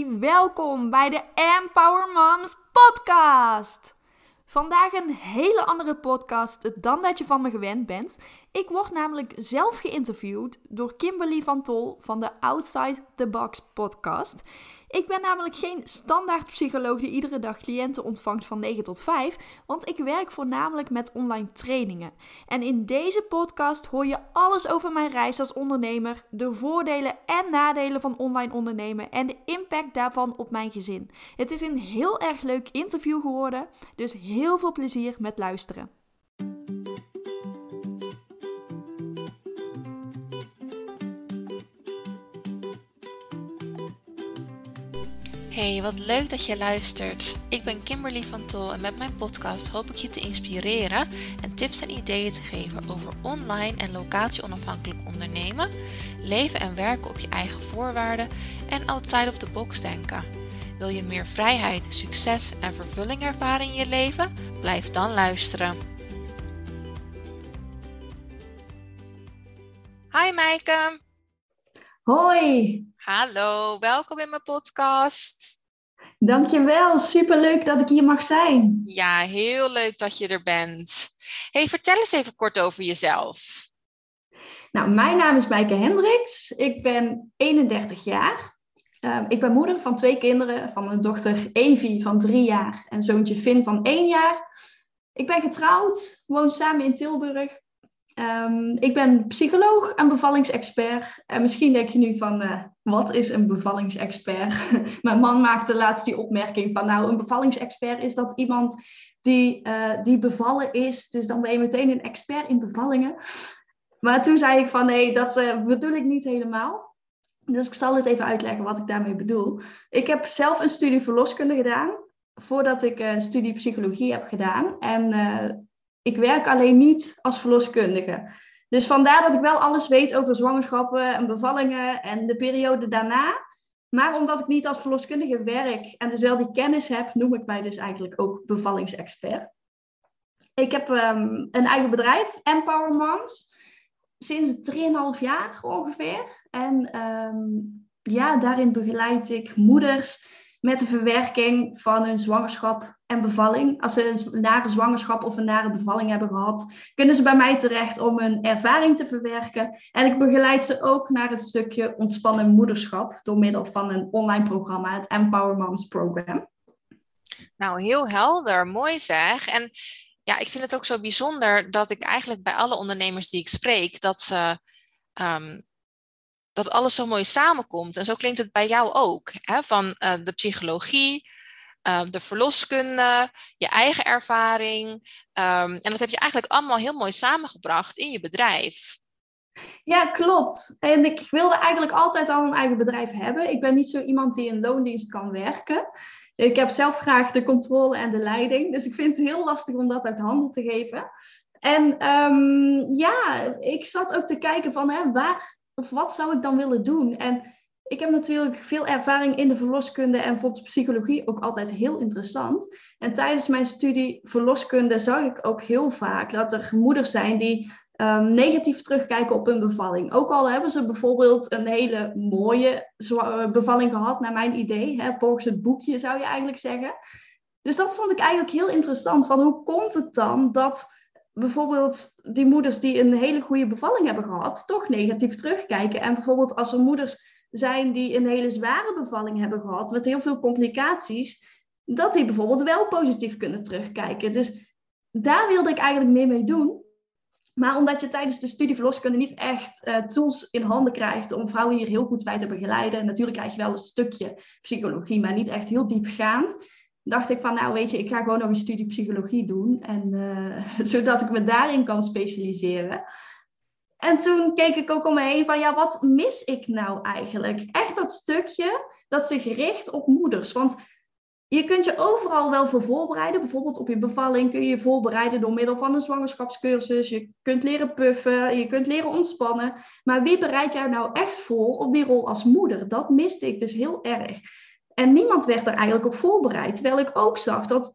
Welkom bij de Empower Moms podcast. Vandaag een hele andere podcast dan dat je van me gewend bent. Ik word namelijk zelf geïnterviewd door Kimberly van Tol van de Outside the Box podcast. Ik ben namelijk geen standaard psycholoog die iedere dag cliënten ontvangt van 9 tot 5, want ik werk voornamelijk met online trainingen. En in deze podcast hoor je alles over mijn reis als ondernemer, de voordelen en nadelen van online ondernemen en de impact daarvan op mijn gezin. Het is een heel erg leuk interview geworden, dus heel veel plezier met luisteren. Hey, wat leuk dat je luistert. Ik ben Kimberly van Tol en met mijn podcast hoop ik je te inspireren en tips en ideeën te geven over online en locatie onafhankelijk ondernemen, leven en werken op je eigen voorwaarden en outside of the box denken. Wil je meer vrijheid, succes en vervulling ervaren in je leven? Blijf dan luisteren. Hi Maaike. Hoi. Hallo, welkom in mijn podcast. Dankjewel, superleuk dat ik hier mag zijn. Ja, heel leuk dat je er bent. Hey, vertel eens even kort over jezelf. Nou, mijn naam is Maaike Hendricks. Ik ben 31 jaar. Uh, ik ben moeder van twee kinderen, van een dochter Evie van drie jaar en zoontje Finn van één jaar. Ik ben getrouwd, woon samen in Tilburg. Um, ik ben psycholoog en bevallingsexpert. En misschien denk je nu van, uh, wat is een bevallingsexpert? Mijn man maakte laatst die opmerking van, nou, een bevallingsexpert is dat iemand die, uh, die bevallen is. Dus dan ben je meteen een expert in bevallingen. Maar toen zei ik van, nee, dat uh, bedoel ik niet helemaal. Dus ik zal het even uitleggen wat ik daarmee bedoel. Ik heb zelf een studie verloskunde gedaan, voordat ik een studie psychologie heb gedaan. En ik werk alleen niet als verloskundige. Dus vandaar dat ik wel alles weet over zwangerschappen en bevallingen en de periode daarna. Maar omdat ik niet als verloskundige werk en dus wel die kennis heb, noem ik mij dus eigenlijk ook bevallingsexpert. Ik heb um, een eigen bedrijf, Empower Moms, sinds 3,5 jaar ongeveer. En um, ja, daarin begeleid ik moeders met de verwerking van hun zwangerschap en bevalling. Als ze een nare zwangerschap of een nare bevalling hebben gehad, kunnen ze bij mij terecht om hun ervaring te verwerken. En ik begeleid ze ook naar het stukje ontspannen moederschap door middel van een online programma, het Empower Moms Program. Nou, heel helder, mooi zeg. En ja, ik vind het ook zo bijzonder dat ik eigenlijk bij alle ondernemers die ik spreek, dat ze um, dat alles zo mooi samenkomt. En zo klinkt het bij jou ook. Hè? Van uh, de psychologie, uh, de verloskunde, je eigen ervaring. Um, en dat heb je eigenlijk allemaal heel mooi samengebracht in je bedrijf. Ja, klopt. En ik wilde eigenlijk altijd al een eigen bedrijf hebben. Ik ben niet zo iemand die in loondienst kan werken. Ik heb zelf graag de controle en de leiding. Dus ik vind het heel lastig om dat uit handen te geven. En um, ja, ik zat ook te kijken van hè, waar of wat zou ik dan willen doen? En ik heb natuurlijk veel ervaring in de verloskunde en vond psychologie ook altijd heel interessant. En tijdens mijn studie verloskunde zag ik ook heel vaak dat er moeders zijn die um, negatief terugkijken op hun bevalling. Ook al hebben ze bijvoorbeeld een hele mooie bevalling gehad, naar mijn idee, hè, volgens het boekje zou je eigenlijk zeggen. Dus dat vond ik eigenlijk heel interessant. Van hoe komt het dan dat bijvoorbeeld die moeders die een hele goede bevalling hebben gehad, toch negatief terugkijken. En bijvoorbeeld als er moeders zijn die een hele zware bevalling hebben gehad, met heel veel complicaties, dat die bijvoorbeeld wel positief kunnen terugkijken. Dus daar wilde ik eigenlijk meer mee doen. Maar omdat je tijdens de studie verloskunde niet echt uh, tools in handen krijgt om vrouwen hier heel goed bij te begeleiden. Natuurlijk krijg je wel een stukje psychologie, maar niet echt heel diepgaand dacht ik van, nou weet je, ik ga gewoon nog een studie psychologie doen. En, uh, zodat ik me daarin kan specialiseren. En toen keek ik ook om me heen van, ja, wat mis ik nou eigenlijk? Echt dat stukje dat zich richt op moeders. Want je kunt je overal wel voor voorbereiden. Bijvoorbeeld op je bevalling kun je je voorbereiden door middel van een zwangerschapscursus. Je kunt leren puffen, je kunt leren ontspannen. Maar wie bereidt jou nou echt voor op die rol als moeder? Dat miste ik dus heel erg. En niemand werd er eigenlijk op voorbereid. Terwijl ik ook zag dat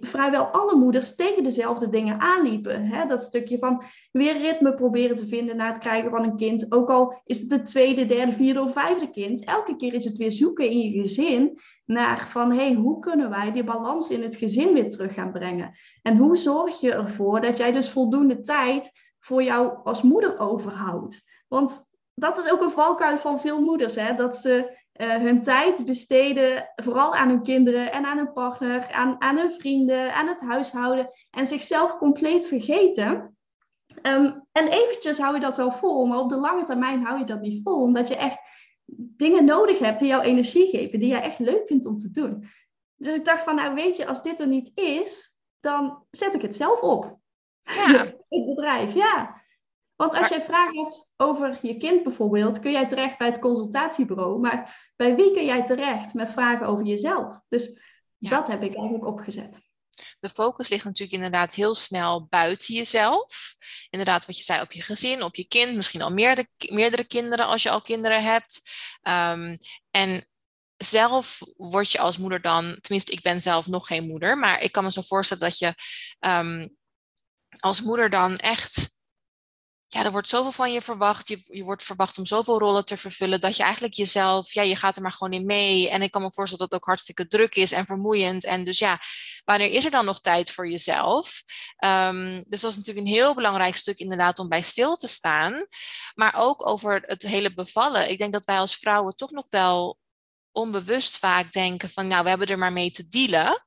vrijwel alle moeders tegen dezelfde dingen aanliepen. Hè? Dat stukje van weer ritme proberen te vinden na het krijgen van een kind. Ook al is het het tweede, derde, vierde of vijfde kind. Elke keer is het weer zoeken in je gezin naar van hey, hoe kunnen wij die balans in het gezin weer terug gaan brengen? En hoe zorg je ervoor dat jij dus voldoende tijd voor jou als moeder overhoudt? Want dat is ook een valkuil van veel moeders, hè? dat ze uh, hun tijd besteden vooral aan hun kinderen en aan hun partner, aan, aan hun vrienden, aan het huishouden en zichzelf compleet vergeten. Um, en eventjes hou je dat wel vol, maar op de lange termijn hou je dat niet vol, omdat je echt dingen nodig hebt die jou energie geven, die jij echt leuk vindt om te doen. Dus ik dacht van, nou weet je, als dit er niet is, dan zet ik het zelf op. Ja. het bedrijf, ja. Want als jij vragen hebt over je kind bijvoorbeeld, kun jij terecht bij het consultatiebureau. Maar bij wie kun jij terecht met vragen over jezelf? Dus dat heb ik eigenlijk opgezet. De focus ligt natuurlijk inderdaad heel snel buiten jezelf. Inderdaad, wat je zei, op je gezin, op je kind, misschien al meerdere, meerdere kinderen als je al kinderen hebt. Um, en zelf word je als moeder dan, tenminste, ik ben zelf nog geen moeder, maar ik kan me zo voorstellen dat je um, als moeder dan echt ja, er wordt zoveel van je verwacht. Je, je wordt verwacht om zoveel rollen te vervullen. Dat je eigenlijk jezelf, ja, je gaat er maar gewoon in mee. En ik kan me voorstellen dat het ook hartstikke druk is en vermoeiend. En dus ja, wanneer is er dan nog tijd voor jezelf? Um, dus dat is natuurlijk een heel belangrijk stuk inderdaad om bij stil te staan. Maar ook over het hele bevallen. Ik denk dat wij als vrouwen toch nog wel onbewust vaak denken van, nou, we hebben er maar mee te dealen.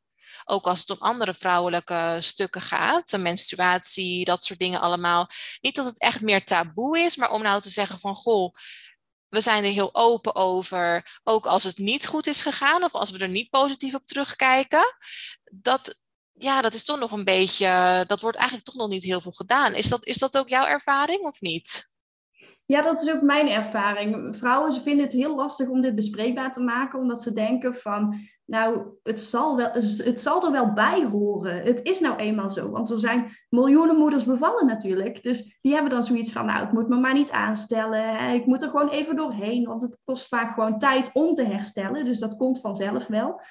Ook als het om andere vrouwelijke stukken gaat, de menstruatie, dat soort dingen allemaal. Niet dat het echt meer taboe is, maar om nou te zeggen van goh, we zijn er heel open over, ook als het niet goed is gegaan of als we er niet positief op terugkijken. Dat, ja, dat is toch nog een beetje, dat wordt eigenlijk toch nog niet heel veel gedaan. Is dat, is dat ook jouw ervaring of niet? Ja, dat is ook mijn ervaring. Vrouwen ze vinden het heel lastig om dit bespreekbaar te maken, omdat ze denken van, nou, het zal, wel, het zal er wel bij horen. Het is nou eenmaal zo, want er zijn miljoenen moeders bevallen natuurlijk. Dus die hebben dan zoiets van, nou, het moet me maar niet aanstellen. Hè? Ik moet er gewoon even doorheen, want het kost vaak gewoon tijd om te herstellen. Dus dat komt vanzelf wel.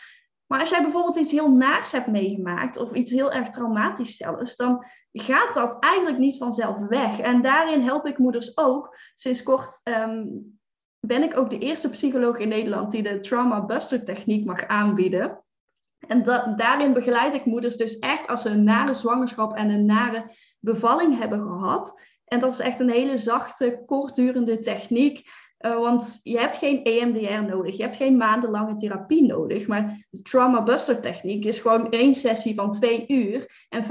Maar als jij bijvoorbeeld iets heel naars hebt meegemaakt, of iets heel erg traumatisch zelfs, dan gaat dat eigenlijk niet vanzelf weg. En daarin help ik moeders ook. Sinds kort ehm, ben ik ook de eerste psycholoog in Nederland die de Trauma Buster techniek mag aanbieden. En daarin begeleid ik moeders dus echt als ze een nare zwangerschap en een nare bevalling hebben gehad. En dat is echt een hele zachte, kortdurende techniek uh, want je hebt geen EMDR nodig, je hebt geen maandenlange therapie nodig. Maar de trauma buster techniek is gewoon één sessie van twee uur. En 95%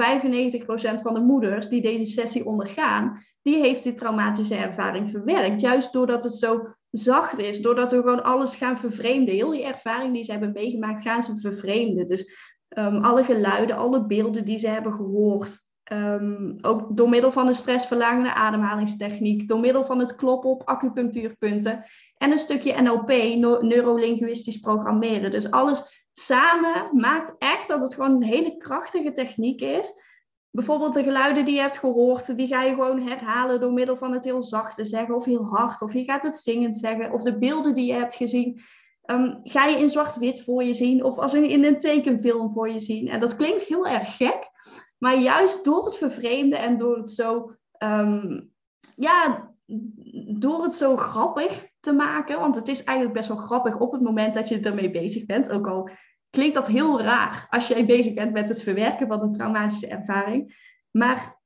van de moeders die deze sessie ondergaan, die heeft die traumatische ervaring verwerkt. Juist doordat het zo zacht is, doordat we gewoon alles gaan vervreemden. Heel die ervaring die ze hebben meegemaakt, gaan ze vervreemden. Dus um, alle geluiden, alle beelden die ze hebben gehoord, Um, ook door middel van een stressverlagende ademhalingstechniek, door middel van het kloppen op acupunctuurpunten en een stukje NLP, neurolinguistisch programmeren. Dus alles samen maakt echt dat het gewoon een hele krachtige techniek is. Bijvoorbeeld de geluiden die je hebt gehoord, die ga je gewoon herhalen door middel van het heel zacht te zeggen of heel hard. Of je gaat het zingend zeggen. Of de beelden die je hebt gezien, um, ga je in zwart-wit voor je zien. Of als in een tekenfilm voor je zien. En dat klinkt heel erg gek. Maar juist door het vervreemden en door het zo, ehm, ja, door het zo grappig te maken, want het is eigenlijk best wel grappig op het moment dat je ermee bezig bent, ook al klinkt dat heel raar als jij bezig bent met het verwerken van een traumatische ervaring. Maar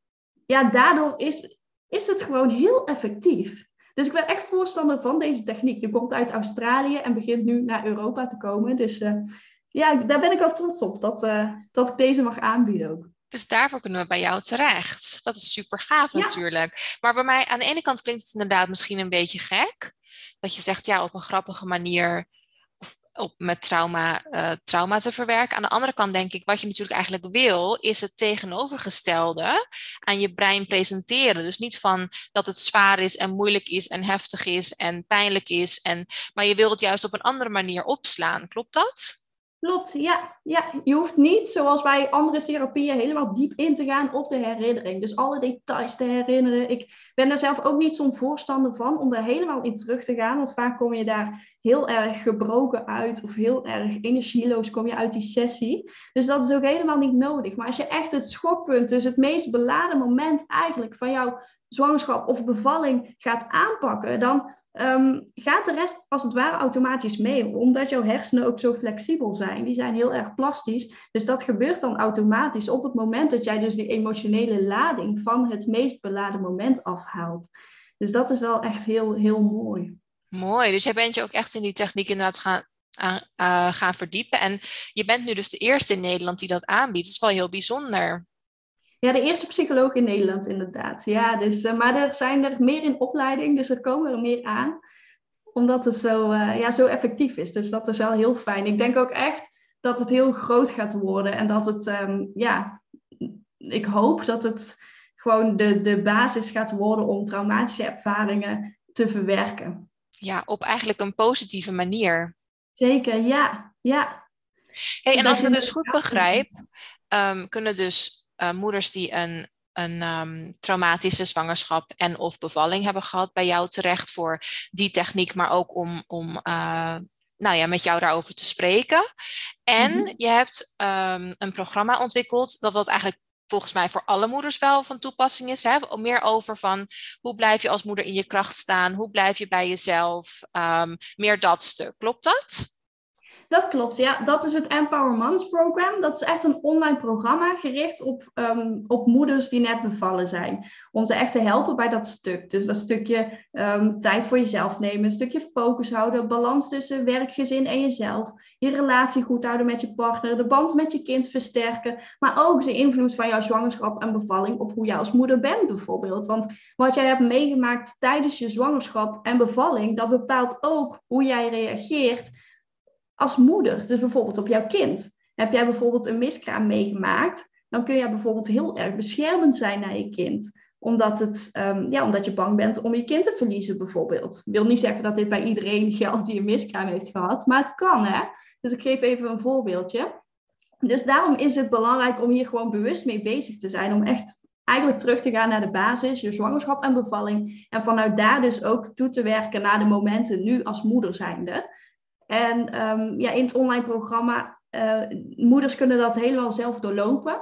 ja, daardoor is, is het gewoon heel effectief. Dus ik ben echt voorstander van deze techniek. Die komt uit Australië en begint nu naar Europa te komen. Dus uh, ja, daar ben ik wel trots op dat, uh, dat ik deze mag aanbieden ook. Dus daarvoor kunnen we bij jou terecht. Dat is super gaaf natuurlijk. Maar bij mij, aan de ene kant klinkt het inderdaad misschien een beetje gek. Dat je zegt, ja, op een grappige manier op, met trauma, uh, trauma te verwerken. Aan de andere kant denk ik, wat je natuurlijk eigenlijk wil, is het tegenovergestelde aan je brein presenteren. Dus niet van dat het zwaar is en moeilijk is en heftig is en pijnlijk is. En, maar je wilt het juist op een andere manier opslaan. Klopt dat? Klopt, ja. ja. Je hoeft niet, zoals bij andere therapieën, helemaal diep in te gaan op de herinnering. Dus alle details te herinneren. Ik ben daar zelf ook niet zo'n voorstander van om daar helemaal in terug te gaan. Want vaak kom je daar heel erg gebroken uit of heel erg energieloos kom je uit die sessie. Dus dat is ook helemaal niet nodig. Maar als je echt het schokpunt, dus het meest beladen moment eigenlijk van jouw zwangerschap of bevalling gaat aanpakken, dan um, gaat de rest als het ware automatisch mee. Omdat jouw hersenen ook zo flexibel zijn. Die zijn heel erg plastisch. Dus dat gebeurt dan automatisch op het moment dat jij dus die emotionele lading van het meest beladen moment afhaalt. Dus dat is wel echt heel, heel mooi. Mooi, dus jij bent je ook echt in die techniek inderdaad gaan, uh, gaan verdiepen. En je bent nu dus de eerste in Nederland die dat aanbiedt. Dat is wel heel bijzonder. Ja, de eerste psycholoog in Nederland inderdaad. Ja, dus, uh, maar er zijn er meer in opleiding, dus er komen er meer aan. Omdat het zo, uh, ja, zo effectief is. Dus dat is wel heel fijn. Ik denk ook echt dat het heel groot gaat worden. En dat het, um, ja, ik hoop dat het gewoon de, de basis gaat worden om traumatische ervaringen te verwerken. Ja, op eigenlijk een positieve manier. Zeker, ja. ja. Hey, en als ik het dus goed begrijp, um, kunnen dus uh, moeders die een, een um, traumatische zwangerschap en of bevalling hebben gehad bij jou terecht voor die techniek, maar ook om, om uh, nou ja, met jou daarover te spreken. En mm -hmm. je hebt um, een programma ontwikkeld dat dat eigenlijk volgens mij voor alle moeders wel van toepassing is. Hè? Meer over van hoe blijf je als moeder in je kracht staan? Hoe blijf je bij jezelf? Um, meer dat stuk. Klopt dat? Dat klopt, ja. Dat is het Empower Moms Program. Dat is echt een online programma gericht op, um, op moeders die net bevallen zijn. Om ze echt te helpen bij dat stuk. Dus dat stukje um, tijd voor jezelf nemen, een stukje focus houden, balans tussen werk, gezin en jezelf. Je relatie goed houden met je partner, de band met je kind versterken. Maar ook de invloed van jouw zwangerschap en bevalling op hoe jij als moeder bent bijvoorbeeld. Want wat jij hebt meegemaakt tijdens je zwangerschap en bevalling, dat bepaalt ook hoe jij reageert als moeder, dus bijvoorbeeld op jouw kind. Heb jij bijvoorbeeld een miskraam meegemaakt, dan kun je bijvoorbeeld heel erg beschermend zijn naar je kind. Omdat, het, um, ja, omdat je bang bent om je kind te verliezen, bijvoorbeeld. Ik wil niet zeggen dat dit bij iedereen geldt die een miskraam heeft gehad, maar het kan, hè? Dus ik geef even een voorbeeldje. Dus daarom is het belangrijk om hier gewoon bewust mee bezig te zijn. Om echt eigenlijk terug te gaan naar de basis, je zwangerschap en bevalling. En vanuit daar dus ook toe te werken naar de momenten nu als moeder zijnde. En um, ja, in het online programma, uh, moeders kunnen dat helemaal zelf doorlopen.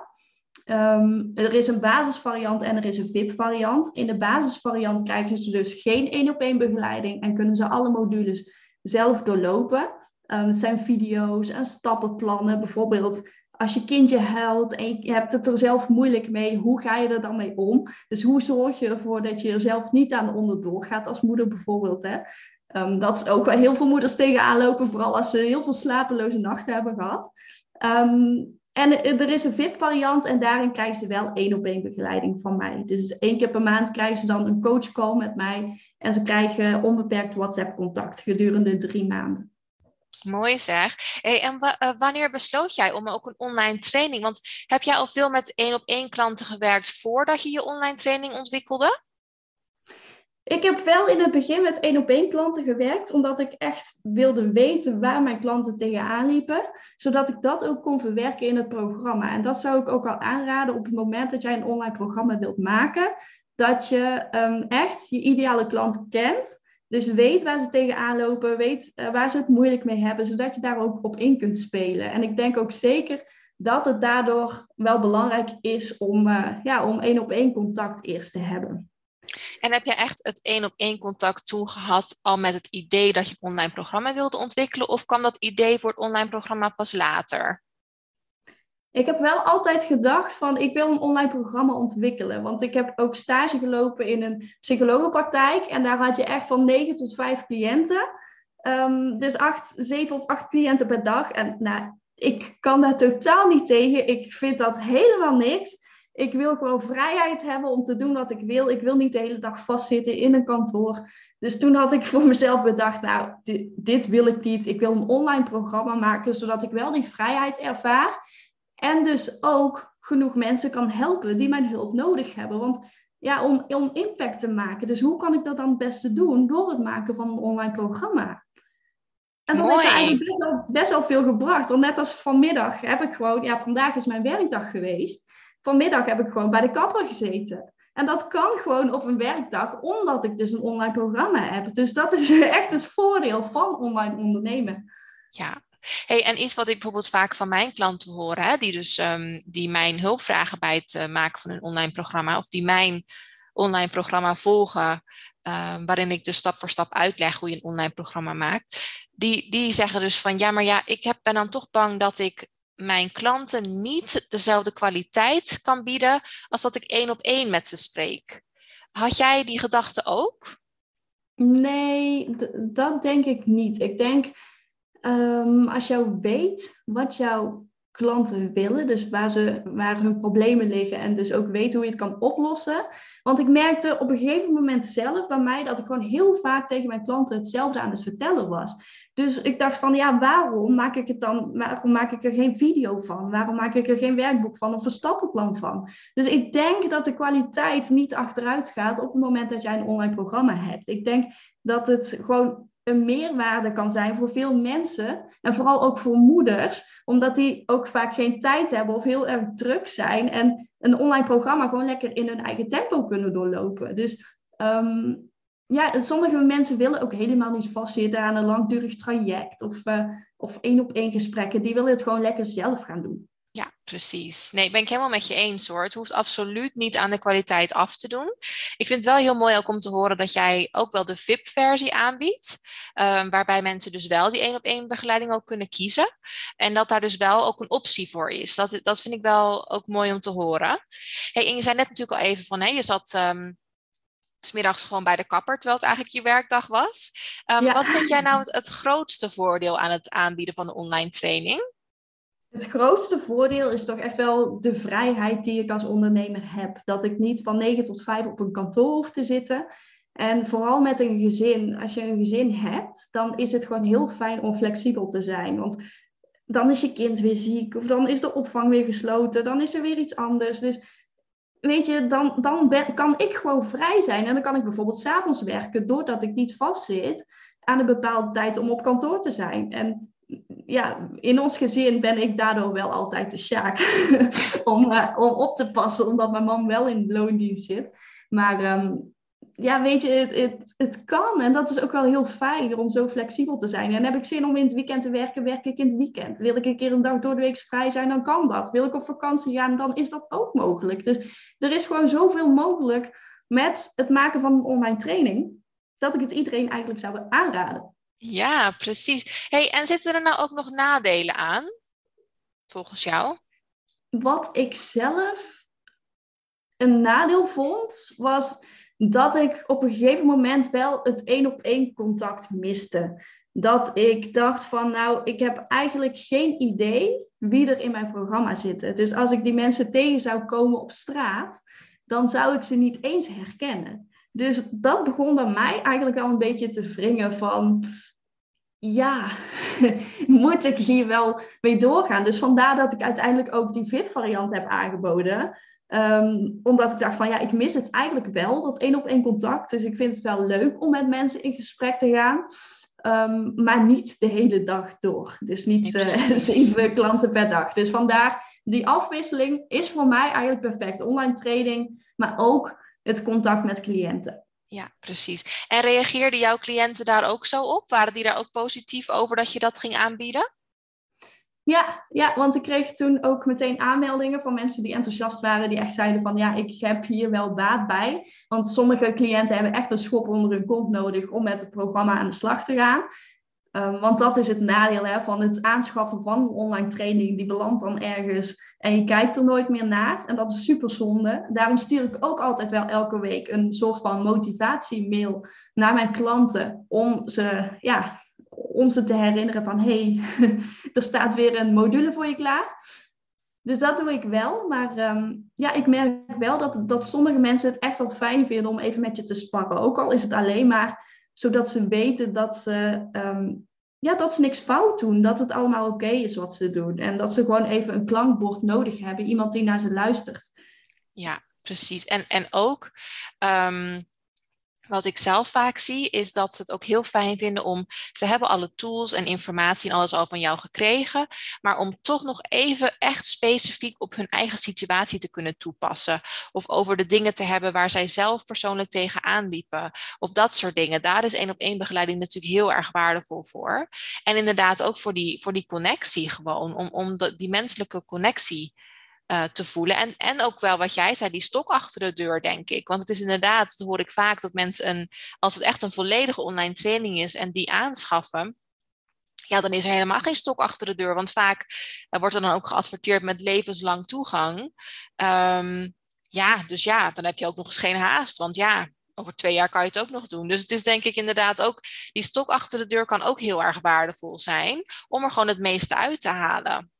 Um, er is een basisvariant en er is een VIP-variant. In de basisvariant krijgen ze dus geen één op één begeleiding en kunnen ze alle modules zelf doorlopen. Um, het zijn video's en stappenplannen. Bijvoorbeeld als je kindje huilt en je hebt het er zelf moeilijk mee, hoe ga je er dan mee om? Dus hoe zorg je ervoor dat je er zelf niet aan onderdoor gaat als moeder bijvoorbeeld? Hè? Um, dat is ook waar heel veel moeders tegenaan lopen, vooral als ze heel veel slapeloze nachten hebben gehad. Um, en er is een VIP-variant en daarin krijgen ze wel één op één begeleiding van mij. Dus één keer per maand krijgen ze dan een coachcall met mij en ze krijgen onbeperkt WhatsApp-contact gedurende drie maanden. Mooi zeg. Hey, en uh, wanneer besloot jij om ook een online training? Want heb jij al veel met één op één klanten gewerkt voordat je je online training ontwikkelde? Ik heb wel in het begin met één op één klanten gewerkt, omdat ik echt wilde weten waar mijn klanten tegenaan liepen, zodat ik dat ook kon verwerken in het programma. En dat zou ik ook al aanraden op het moment dat jij een online programma wilt maken, dat je um, echt je ideale klant kent. Dus weet waar ze tegenaan lopen, weet uh, waar ze het moeilijk mee hebben, zodat je daar ook op in kunt spelen. En ik denk ook zeker dat het daardoor wel belangrijk is om, uh, ja, om één op één contact eerst te hebben. En heb je echt het één op één contact toen gehad al met het idee dat je een online programma wilde ontwikkelen? Of kwam dat idee voor het online programma pas later? Ik heb wel altijd gedacht van ik wil een online programma ontwikkelen. Want ik heb ook stage gelopen in een psychologenpraktijk. En daar had je echt van 9 tot 5 cliënten. Um, dus 8, 7 of 8 cliënten per dag. En nou, ik kan daar totaal niet tegen. Ik vind dat helemaal niks. Ik wil gewoon vrijheid hebben om te doen wat ik wil. Ik wil niet de hele dag vastzitten in een kantoor. Dus toen had ik voor mezelf bedacht, nou, dit, dit wil ik niet. Ik wil een online programma maken, zodat ik wel die vrijheid ervaar. En dus ook genoeg mensen kan helpen die mijn hulp nodig hebben. Want ja, om, om impact te maken. Dus hoe kan ik dat dan het beste doen? Door het maken van een online programma. En dat heeft eigenlijk best wel, best wel veel gebracht. Want net als vanmiddag heb ik gewoon, ja, vandaag is mijn werkdag geweest. Vanmiddag heb ik gewoon bij de kapper gezeten. En dat kan gewoon op een werkdag, omdat ik dus een online programma heb. Dus dat is echt het voordeel van online ondernemen. Ja, Hey, en iets wat ik bijvoorbeeld vaak van mijn klanten hoor, hè, die dus um, die mijn hulp vragen bij het uh, maken van een online programma, of die mijn online programma volgen, uh, waarin ik dus stap voor stap uitleg hoe je een online programma maakt, die, die zeggen dus van ja, maar ja, ik heb, ben dan toch bang dat ik mijn klanten niet dezelfde kwaliteit kan bieden als dat ik één op één met ze spreek. Had jij die gedachte ook? Nee, dat denk ik niet. Ik denk, um, als jou weet wat jouw klanten willen, dus waar, ze, waar hun problemen liggen en dus ook weet hoe je het kan oplossen. Want ik merkte op een gegeven moment zelf bij mij dat ik gewoon heel vaak tegen mijn klanten hetzelfde aan het vertellen was. Dus ik dacht van ja, waarom maak ik het dan, waarom maak ik er geen video van? Waarom maak ik er geen werkboek van of een stappenplan van? Dus ik denk dat de kwaliteit niet achteruit gaat op het moment dat jij een online programma hebt. Ik denk dat het gewoon een meerwaarde kan zijn voor veel mensen en vooral ook voor moeders, omdat die ook vaak geen tijd hebben of heel erg druk zijn en een online programma gewoon lekker in hun eigen tempo kunnen doorlopen. Dus um, ja, sommige mensen willen ook helemaal niet vastzitten aan een langdurig traject of, uh, of één op één gesprekken. Die willen het gewoon lekker zelf gaan doen. Precies. Nee, ben ik helemaal met je eens hoor. Het hoeft absoluut niet aan de kwaliteit af te doen. Ik vind het wel heel mooi ook om te horen dat jij ook wel de VIP-versie aanbiedt. Um, waarbij mensen dus wel die één op één begeleiding ook kunnen kiezen. En dat daar dus wel ook een optie voor is. Dat, dat vind ik wel ook mooi om te horen. Hey, en je zei net natuurlijk al even van, hé, je zat um, smiddags gewoon bij de kapper, terwijl het eigenlijk je werkdag was. Um, ja. Wat vind jij nou het, het grootste voordeel aan het aanbieden van de online training? Het grootste voordeel is toch echt wel de vrijheid die ik als ondernemer heb. Dat ik niet van 9 tot 5 op een kantoor hoef te zitten. En vooral met een gezin, als je een gezin hebt, dan is het gewoon heel fijn om flexibel te zijn. Want dan is je kind weer ziek, of dan is de opvang weer gesloten, dan is er weer iets anders. Dus weet je, dan, dan kan ik gewoon vrij zijn. En dan kan ik bijvoorbeeld s'avonds werken, doordat ik niet vastzit aan een bepaalde tijd om op kantoor te zijn. En ja, in ons gezin ben ik daardoor wel altijd de sjaak om, uh, om op te passen, omdat mijn man wel in loondienst zit. Maar um, ja, weet je, het, het, het kan en dat is ook wel heel fijn om zo flexibel te zijn. En heb ik zin om in het weekend te werken, werk ik in het weekend. Wil ik een keer een dag door de week vrij zijn, dan kan dat. Wil ik op vakantie gaan, dan is dat ook mogelijk. Dus er is gewoon zoveel mogelijk met het maken van een online training, dat ik het iedereen eigenlijk zou aanraden. Ja, precies. Hey, en zitten er nou ook nog nadelen aan, volgens jou? Wat ik zelf een nadeel vond, was dat ik op een gegeven moment wel het één op één contact miste. Dat ik dacht van, nou, ik heb eigenlijk geen idee wie er in mijn programma zitten. Dus als ik die mensen tegen zou komen op straat, dan zou ik ze niet eens herkennen. Dus dat begon bij mij eigenlijk al een beetje te wringen van, ja, moet ik hier wel mee doorgaan? Dus vandaar dat ik uiteindelijk ook die VIP-variant heb aangeboden. Um, omdat ik dacht van ja, ik mis het eigenlijk wel, dat één op één contact. Dus ik vind het wel leuk om met mensen in gesprek te gaan. Um, maar niet de hele dag door. Dus niet uh, zeven klanten per dag. Dus vandaar die afwisseling is voor mij eigenlijk perfect. Online training, maar ook het contact met cliënten. Ja, precies. En reageerden jouw cliënten daar ook zo op? Waren die daar ook positief over dat je dat ging aanbieden? Ja, ja, want ik kreeg toen ook meteen aanmeldingen van mensen die enthousiast waren, die echt zeiden van ja, ik heb hier wel baat bij. Want sommige cliënten hebben echt een schop onder hun kont nodig om met het programma aan de slag te gaan. Um, want dat is het nadeel hè, van het aanschaffen van een online training. Die belandt dan ergens en je kijkt er nooit meer naar. En dat is super zonde. Daarom stuur ik ook altijd wel elke week een soort van motivatiemail naar mijn klanten. Om ze ja, om ze te herinneren van hey, er staat weer een module voor je klaar. Dus dat doe ik wel. Maar um, ja, ik merk wel dat, dat sommige mensen het echt wel fijn vinden om even met je te sparren. Ook al is het alleen maar zodat ze weten dat ze, um, ja, dat ze niks fout doen. Dat het allemaal oké is wat ze doen. En dat ze gewoon even een klankbord nodig hebben. Iemand die naar ze luistert. Ja, precies. En, en ook... Um wat ik zelf vaak zie, is dat ze het ook heel fijn vinden om. Ze hebben alle tools en informatie en alles al van jou gekregen. Maar om toch nog even echt specifiek op hun eigen situatie te kunnen toepassen. Of over de dingen te hebben waar zij zelf persoonlijk tegenaan liepen. Of dat soort dingen. Daar is één op één begeleiding natuurlijk heel erg waardevol voor. En inderdaad ook voor die, voor die connectie gewoon. Om, om de, die menselijke connectie uh, te voelen. En, en ook wel wat jij zei, die stok achter de deur, denk ik. Want het is inderdaad, dat hoor ik vaak, dat mensen een, als het echt een volledige online training is en die aanschaffen, ja, dan is er helemaal geen stok achter de deur. Want vaak uh, wordt er dan ook geadverteerd met levenslang toegang. Um, ja, dus ja, dan heb je ook nog eens geen haast. Want ja, over twee jaar kan je het ook nog doen. Dus het is denk ik inderdaad ook, die stok achter de deur kan ook heel erg waardevol zijn om er gewoon het meeste uit te halen.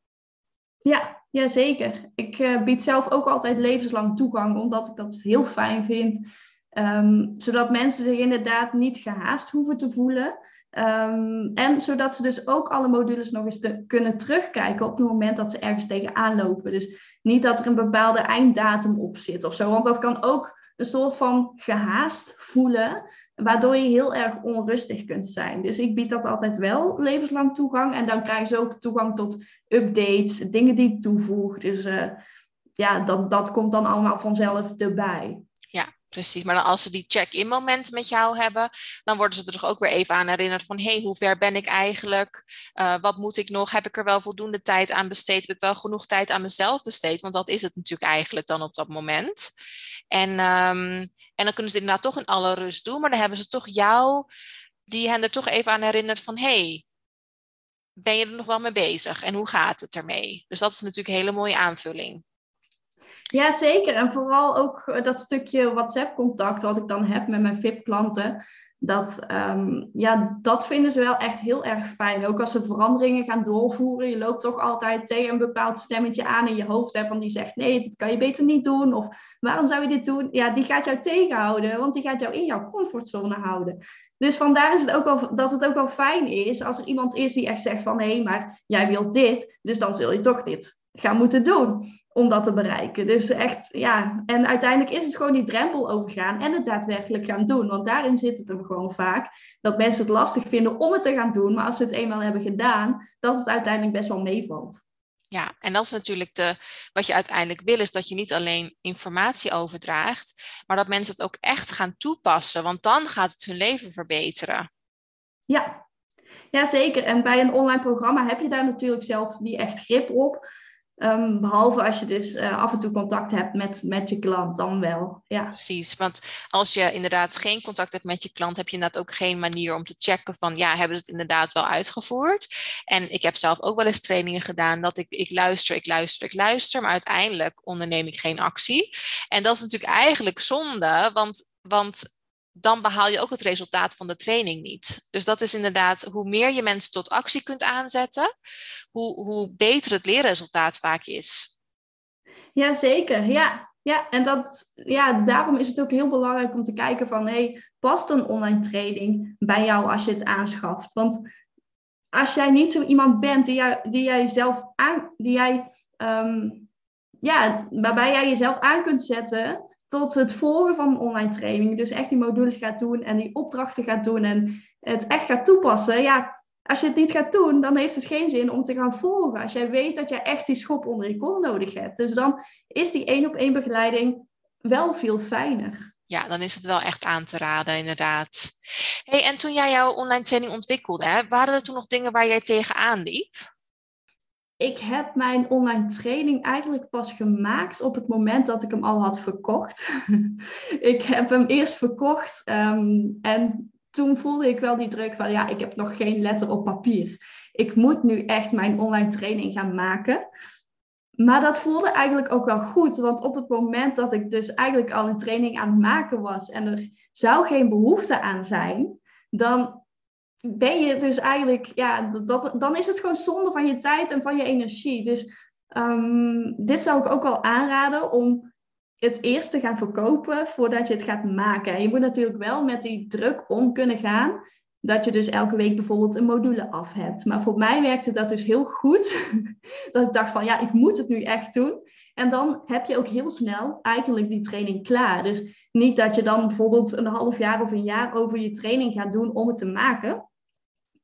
Ja, ja zeker. Ik uh, bied zelf ook altijd levenslang toegang, omdat ik dat heel fijn vind. Um, zodat mensen zich inderdaad niet gehaast hoeven te voelen. Um, en zodat ze dus ook alle modules nog eens kunnen terugkijken op het moment dat ze ergens tegenaan lopen. Dus niet dat er een bepaalde einddatum op zit of zo. Want dat kan ook een soort van gehaast voelen, waardoor je heel erg onrustig kunt zijn. Dus ik bied dat altijd wel levenslang toegang. En dan krijgen ze ook toegang tot updates, dingen die ik toevoeg. Dus uh, ja, dat, dat komt dan allemaal vanzelf erbij. Ja, precies. Maar dan als ze die check-in momenten met jou hebben, dan worden ze er toch ook weer even aan herinnerd van, hé, hey, hoe ver ben ik eigenlijk? Uh, wat moet ik nog? Heb ik er wel voldoende tijd aan besteed? Heb ik wel genoeg tijd aan mezelf besteed? Want dat is het natuurlijk eigenlijk dan op dat moment. En, um, en dan kunnen ze inderdaad toch in alle rust doen, maar dan hebben ze toch jou, die hen er toch even aan herinnert van, hey, ben je er nog wel mee bezig? En hoe gaat het ermee? Dus dat is natuurlijk een hele mooie aanvulling. Ja, zeker. En vooral ook dat stukje WhatsApp-contact wat ik dan heb met mijn VIP-klanten. Dat, um, ja, dat vinden ze wel echt heel erg fijn. Ook als ze veranderingen gaan doorvoeren. Je loopt toch altijd tegen een bepaald stemmetje aan in je hoofd. Hè, van die zegt, nee, dit kan je beter niet doen. Of waarom zou je dit doen? Ja, die gaat jou tegenhouden. Want die gaat jou in jouw comfortzone houden. Dus vandaar is het ook wel, dat het ook wel fijn is als er iemand is die echt zegt van... hé, hey, maar jij wilt dit, dus dan zul je toch dit gaan moeten doen om dat te bereiken. Dus echt, ja, en uiteindelijk is het gewoon die drempel overgaan en het daadwerkelijk gaan doen. Want daarin zit het hem gewoon vaak, dat mensen het lastig vinden om het te gaan doen, maar als ze het eenmaal hebben gedaan, dat het uiteindelijk best wel meevalt. Ja, en dat is natuurlijk de, wat je uiteindelijk wil, is dat je niet alleen informatie overdraagt, maar dat mensen het ook echt gaan toepassen, want dan gaat het hun leven verbeteren. Ja, ja zeker. En bij een online programma heb je daar natuurlijk zelf niet echt grip op. Um, behalve als je dus uh, af en toe contact hebt met, met je klant, dan wel. Ja. Precies, want als je inderdaad geen contact hebt met je klant, heb je inderdaad ook geen manier om te checken van ja, hebben ze het inderdaad wel uitgevoerd? En ik heb zelf ook wel eens trainingen gedaan dat ik, ik luister, ik luister, ik luister, maar uiteindelijk onderneem ik geen actie. En dat is natuurlijk eigenlijk zonde, want, want dan behaal je ook het resultaat van de training niet. Dus dat is inderdaad, hoe meer je mensen tot actie kunt aanzetten, hoe, hoe beter het leerresultaat vaak is. Jazeker, ja. Ja, en dat, ja, daarom is het ook heel belangrijk om te kijken van, hey, past een online training bij jou als je het aanschaft? Want als jij niet zo iemand bent die, jij, die jij zelf aan, die jij, um, ja, waarbij jij jezelf aan kunt zetten, tot het volgen van online training. Dus echt die modules gaat doen en die opdrachten gaat doen en het echt gaat toepassen. Ja, als je het niet gaat doen, dan heeft het geen zin om te gaan volgen. Als jij weet dat je echt die schop onder je kont nodig hebt. Dus dan is die één op één begeleiding wel veel fijner. Ja, dan is het wel echt aan te raden, inderdaad. Hey, en toen jij jouw online training ontwikkelde, hè, waren er toen nog dingen waar jij tegenaan liep? Ik heb mijn online training eigenlijk pas gemaakt op het moment dat ik hem al had verkocht. ik heb hem eerst verkocht ehm, en toen voelde ik wel die druk van ja, ik heb nog geen letter op papier. Ik moet nu echt mijn online training gaan maken. Maar dat voelde eigenlijk ook wel goed, want op het moment dat ik dus eigenlijk al een training aan het maken was en er zou geen behoefte aan zijn, dan ben je dus eigenlijk, ja, dat, dan is het gewoon zonde van je tijd en van je energie. Dus um, dit zou ik ook wel aanraden om het eerst te gaan verkopen voordat je het gaat maken. En je moet natuurlijk wel met die druk om kunnen gaan dat je dus elke week bijvoorbeeld een module af hebt. Maar voor mij werkte dat dus heel goed. dat ik dacht van ja, ik moet het nu echt doen. En dan heb je ook heel snel eigenlijk die training klaar. Dus niet dat je dan bijvoorbeeld een half jaar of een jaar over je training gaat doen om het te maken.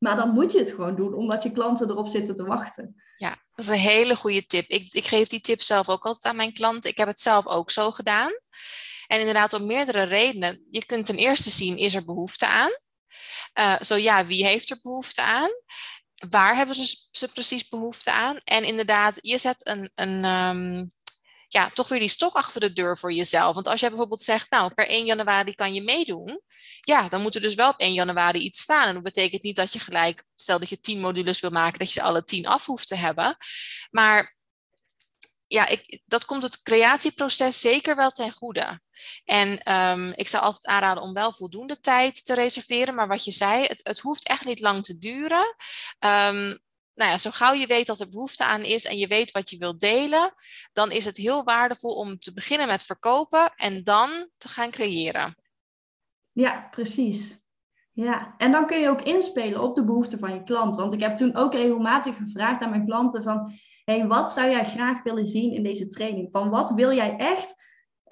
Maar dan moet je het gewoon doen, omdat je klanten erop zitten te wachten. Ja, dat is een hele goede tip. Ik, ik geef die tip zelf ook altijd aan mijn klanten. Ik heb het zelf ook zo gedaan. En inderdaad, om meerdere redenen. Je kunt ten eerste zien, is er behoefte aan? Uh, zo ja, wie heeft er behoefte aan? Waar hebben ze, ze precies behoefte aan? En inderdaad, je zet een, een, um, ja, toch weer die stok achter de deur voor jezelf. Want als jij bijvoorbeeld zegt, nou, per 1 januari kan je meedoen. Ja, dan moet er dus wel op 1 januari iets staan. En dat betekent niet dat je gelijk, stel dat je 10 modules wil maken, dat je ze alle 10 af hoeft te hebben. Maar ja, ik, dat komt het creatieproces zeker wel ten goede. En um, ik zou altijd aanraden om wel voldoende tijd te reserveren. Maar wat je zei, het, het hoeft echt niet lang te duren. Um, nou ja, zo gauw je weet dat er behoefte aan is en je weet wat je wilt delen, dan is het heel waardevol om te beginnen met verkopen en dan te gaan creëren. Ja, precies. Ja, en dan kun je ook inspelen op de behoeften van je klant. Want ik heb toen ook regelmatig gevraagd aan mijn klanten van, hey, wat zou jij graag willen zien in deze training? Van wat wil jij echt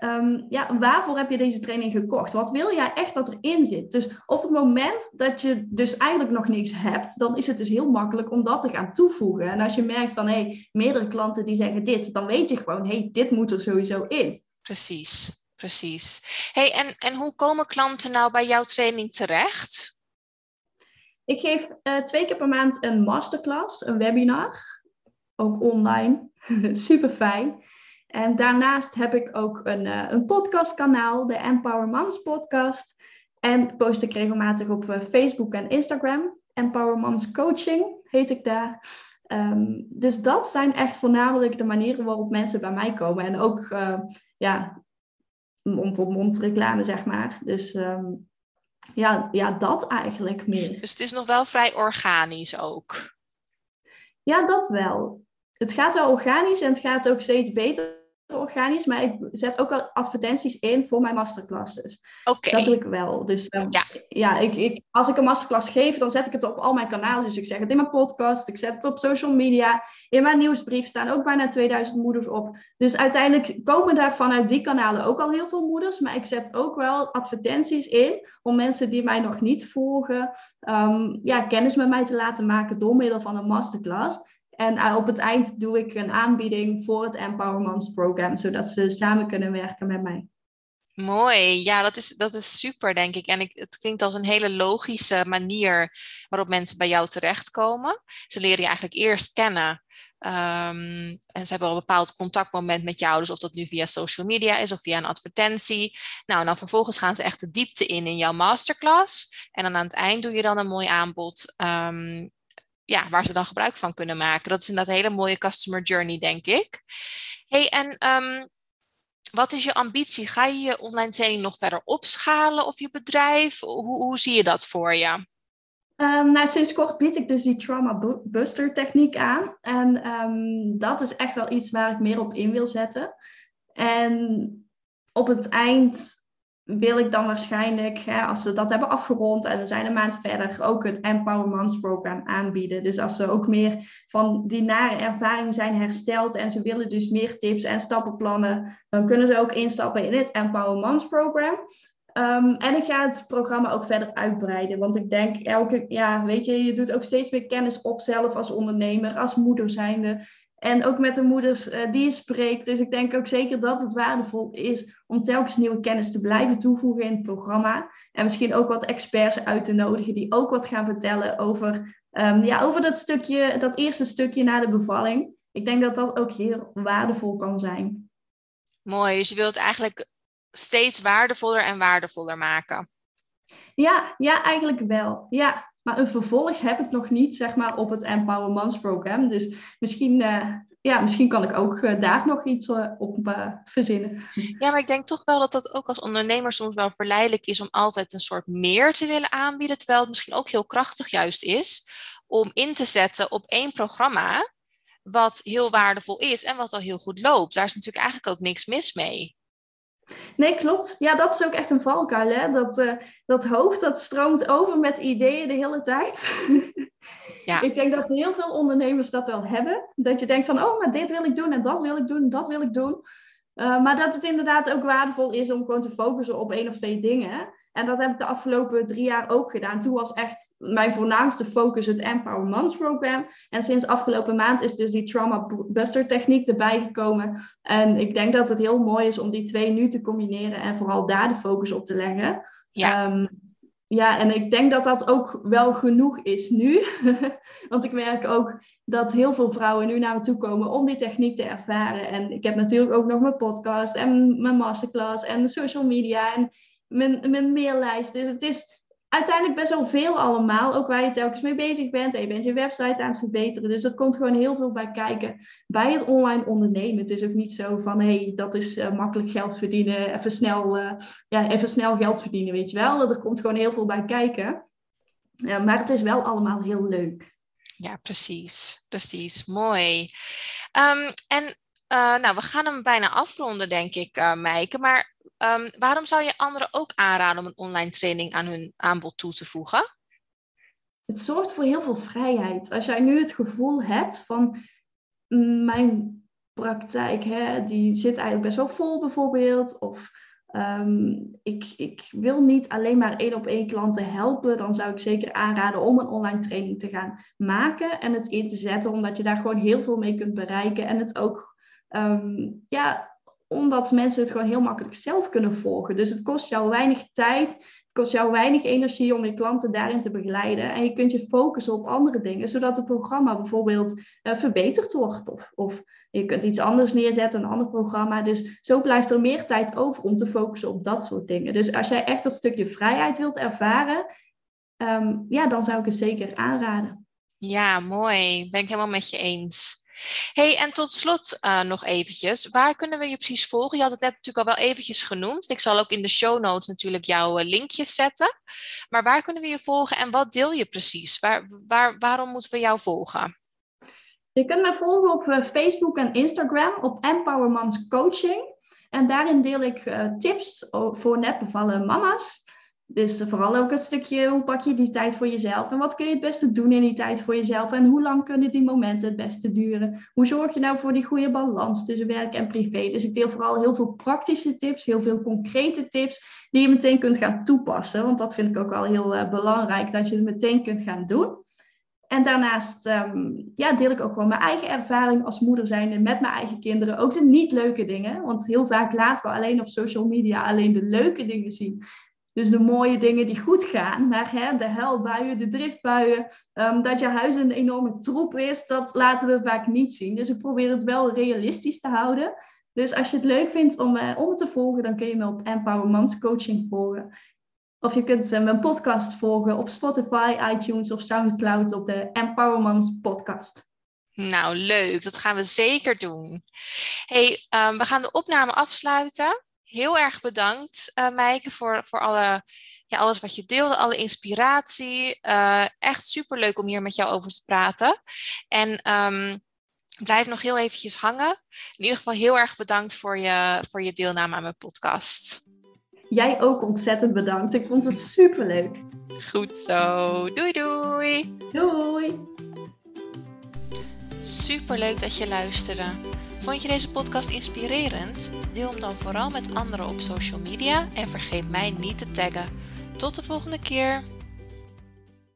Um, ja, waarvoor heb je deze training gekocht? Wat wil jij echt dat erin zit? Dus op het moment dat je dus eigenlijk nog niks hebt, dan is het dus heel makkelijk om dat te gaan toevoegen. En als je merkt van, hé, hey, meerdere klanten die zeggen dit, dan weet je gewoon, hé, hey, dit moet er sowieso in. Precies, precies. hey, en, en hoe komen klanten nou bij jouw training terecht? Ik geef uh, twee keer per maand een masterclass, een webinar, ook online. Super fijn. En daarnaast heb ik ook een, uh, een podcastkanaal, de Empower Moms podcast. En post ik regelmatig op uh, Facebook en Instagram. Empower Moms Coaching heet ik daar. Um, dus dat zijn echt voornamelijk de manieren waarop mensen bij mij komen. En ook uh, ja, mond-tot-mond reclame, zeg maar. Dus um, ja, ja, dat eigenlijk meer. Dus het is nog wel vrij organisch ook? Ja, dat wel. Het gaat wel organisch en het gaat ook steeds beter organisch, maar ik zet ook wel advertenties in voor mijn masterclasses. Oké. Dat doe ik wel. Dus um, ja, ja ik, ik, als ik een masterclass geef, dan zet ik het op al mijn kanalen. Dus ik zeg het in mijn podcast, ik zet het op social media. In mijn nieuwsbrief staan ook bijna 2000 moeders op. Dus uiteindelijk komen daar vanuit die kanalen ook al heel veel moeders. Maar ik zet ook wel advertenties in om mensen die mij nog niet volgen, um, ja, kennis met mij te laten maken door middel van een masterclass. En uh, op het eind doe ik een aanbieding voor het Empower Program, zodat ze samen kunnen werken met mij. Mooi, ja, dat is, dat is super, denk ik. En ik, het klinkt als een hele logische manier waarop mensen bij jou terechtkomen. Ze leren je eigenlijk eerst kennen. Um, en ze hebben al een bepaald contactmoment met jou, dus of dat nu via social media is of via een advertentie. Nou, en dan vervolgens gaan ze echt de diepte in in jouw masterclass. En dan aan het eind doe je dan een mooi aanbod um, ja, waar ze dan gebruik van kunnen maken. Dat is inderdaad een hele mooie customer journey, denk ik. hey, en um, wat is je ambitie? Ga je je online training nog verder opschalen of je bedrijf? Hoe, hoe zie je dat voor je? Um, nou, sinds kort bied ik dus die trauma buster techniek aan. En um, dat is echt wel iets waar ik meer op in wil zetten. En op het eind wil ik dan waarschijnlijk, hè, als ze dat hebben afgerond en we zijn een maand verder, ook het Empower Moms program aanbieden. Dus als ze ook meer van die nare ervaring zijn hersteld en ze willen dus meer tips en stappenplannen, dan kunnen ze ook instappen in het Empower Moms program. Um, en ik ga het programma ook verder uitbreiden. Want ik denk elke, ja, weet je, je doet ook steeds meer kennis op zelf als ondernemer, als moeder zijnde. En ook met de moeders uh, die je spreekt. Dus ik denk ook zeker dat het waardevol is om telkens nieuwe kennis te blijven toevoegen in het programma. En misschien ook wat experts uit te nodigen die ook wat gaan vertellen over, um, ja, over dat, stukje, dat eerste stukje na de bevalling. Ik denk dat dat ook heel waardevol kan zijn. Mooi, dus je wilt het eigenlijk steeds waardevoller en waardevoller maken. Ja, ja, eigenlijk wel. Ja, maar een vervolg heb ik nog niet, zeg maar, op het Empower program. Dus misschien, uh, ja, misschien kan ik ook uh, daar nog iets uh, op verzinnen. Ja, maar ik denk toch wel dat dat ook als ondernemer soms wel verleidelijk is om altijd een soort meer te willen aanbieden. Terwijl het misschien ook heel krachtig juist is om in te zetten op één programma. Wat heel waardevol is en wat al heel goed loopt. Daar is natuurlijk eigenlijk ook niks mis mee. Nee, klopt. Ja, dat is ook echt een valkuil. Hè? Dat, uh, dat hoofd dat stroomt over met ideeën de hele tijd. Ja. Ik denk dat heel veel ondernemers dat wel hebben. Dat je denkt van, oh, maar dit wil ik doen en dat wil ik doen en dat wil ik doen. Uh, maar dat het inderdaad ook waardevol is om gewoon te focussen op één of twee dingen. En dat heb ik de afgelopen drie jaar ook gedaan. Toen was echt mijn voornaamste focus het Empower Moms Program. En sinds afgelopen maand is dus die Trauma Buster techniek erbij gekomen. En ik denk dat het heel mooi is om die twee nu te combineren en vooral daar de focus op te leggen. Ja. Um, ja, en ik denk dat dat ook wel genoeg is nu. Want ik merk ook dat heel veel vrouwen nu naar me toe komen om die techniek te ervaren. En ik heb natuurlijk ook nog mijn podcast en mijn masterclass en social media. En mijn, mijn maillijst. Dus het is uiteindelijk best wel veel allemaal. Ook waar je telkens mee bezig bent. En je bent je website aan het verbeteren. Dus er komt gewoon heel veel bij kijken bij het online ondernemen. Het is ook niet zo van, hé, hey, dat is uh, makkelijk geld verdienen. Even snel, uh, ja, even snel geld verdienen, weet je wel. Er komt gewoon heel veel bij kijken. Maar het is wel allemaal heel leuk. Ja, precies. Precies. Mooi. Um, en nou, we gaan hem bijna afronden, denk ik, uh, Meike. Maar Ehm, waarom zou je anderen ook aanraden om een online training aan hun aanbod toe te voegen? Het zorgt voor heel veel vrijheid. Als jij nu het gevoel hebt van mm, mijn praktijk, hè, die zit eigenlijk best wel vol bijvoorbeeld. Of ehm, ik, ik wil niet alleen maar één op één klanten helpen. Dan zou ik zeker aanraden om een online training te gaan maken en het in te zetten. Omdat je daar gewoon heel veel mee kunt bereiken. En het ook um, ja, omdat mensen het gewoon heel makkelijk zelf kunnen volgen. Dus het kost jou weinig tijd, het kost jou weinig energie om je klanten daarin te begeleiden. En je kunt je focussen op andere dingen, zodat het programma bijvoorbeeld uh, verbeterd wordt. Of, of je kunt iets anders neerzetten, een ander programma. Dus zo blijft er meer tijd over om te focussen op dat soort dingen. Dus als jij echt dat stukje vrijheid wilt ervaren, ehm, ja, dan zou ik het zeker aanraden. Ja, mooi. Ben ik helemaal met je eens hey, en tot slot uh, nog eventjes. Waar kunnen we je precies volgen? Je had het net natuurlijk al wel eventjes genoemd. Ik zal ook in de show notes natuurlijk jouw uh, linkjes zetten. Maar waar kunnen we je volgen en wat deel je precies? Waar, waar, waarom moeten we jou volgen? Je kunt me volgen op uh, Facebook en Instagram op Empower Moms Coaching. En daarin deel ik tips voor net bevallen mama's. Dus vooral ook het stukje, hoe pak je die tijd voor jezelf? En wat kun je het beste doen in die tijd voor jezelf? En hoe lang kunnen die momenten het beste duren? Hoe zorg je nou voor die goede balans tussen werk en privé? Dus ik deel vooral heel veel praktische tips, heel veel concrete tips, die je meteen kunt gaan toepassen. Want dat vind ik ook wel heel uh, belangrijk, dat je het meteen kunt gaan doen. En daarnaast um, ja, deel ik ook gewoon mijn eigen ervaring als moeder zijnde met mijn eigen kinderen. Ook de niet leuke dingen. Want heel vaak laten we alleen op social media alleen de leuke dingen zien. Dus de mooie dingen die goed gaan, maar hè, de huilbuien, de driftbuien, um, dat je huis een enorme troep is, dat laten we vaak niet zien. Dus ik probeer het wel realistisch te houden. Dus als je het leuk vindt om, uh, om te volgen, dan kun je me op Empower Moms Coaching volgen. Of je kunt uh, mijn podcast volgen op Spotify, iTunes of Soundcloud op de Empower Moms podcast. Nou, leuk. Dat gaan we zeker doen. Hey, um, we gaan de opname afsluiten heel erg bedankt, uh, Meike, voor, voor alle, ja, alles wat je deelde, alle inspiratie. Uh, echt superleuk om hier met jou over te praten. En um, blijf nog heel eventjes hangen. In ieder geval heel erg bedankt voor je, voor je deelname aan mijn podcast. Jij ook ontzettend bedankt. Ik vond het superleuk. Goed zo. Doei doei. Doei. Superleuk dat je luisterde. Vond je deze podcast inspirerend? Deel hem dan vooral met anderen op social media en vergeet mij niet te taggen. Tot de volgende keer!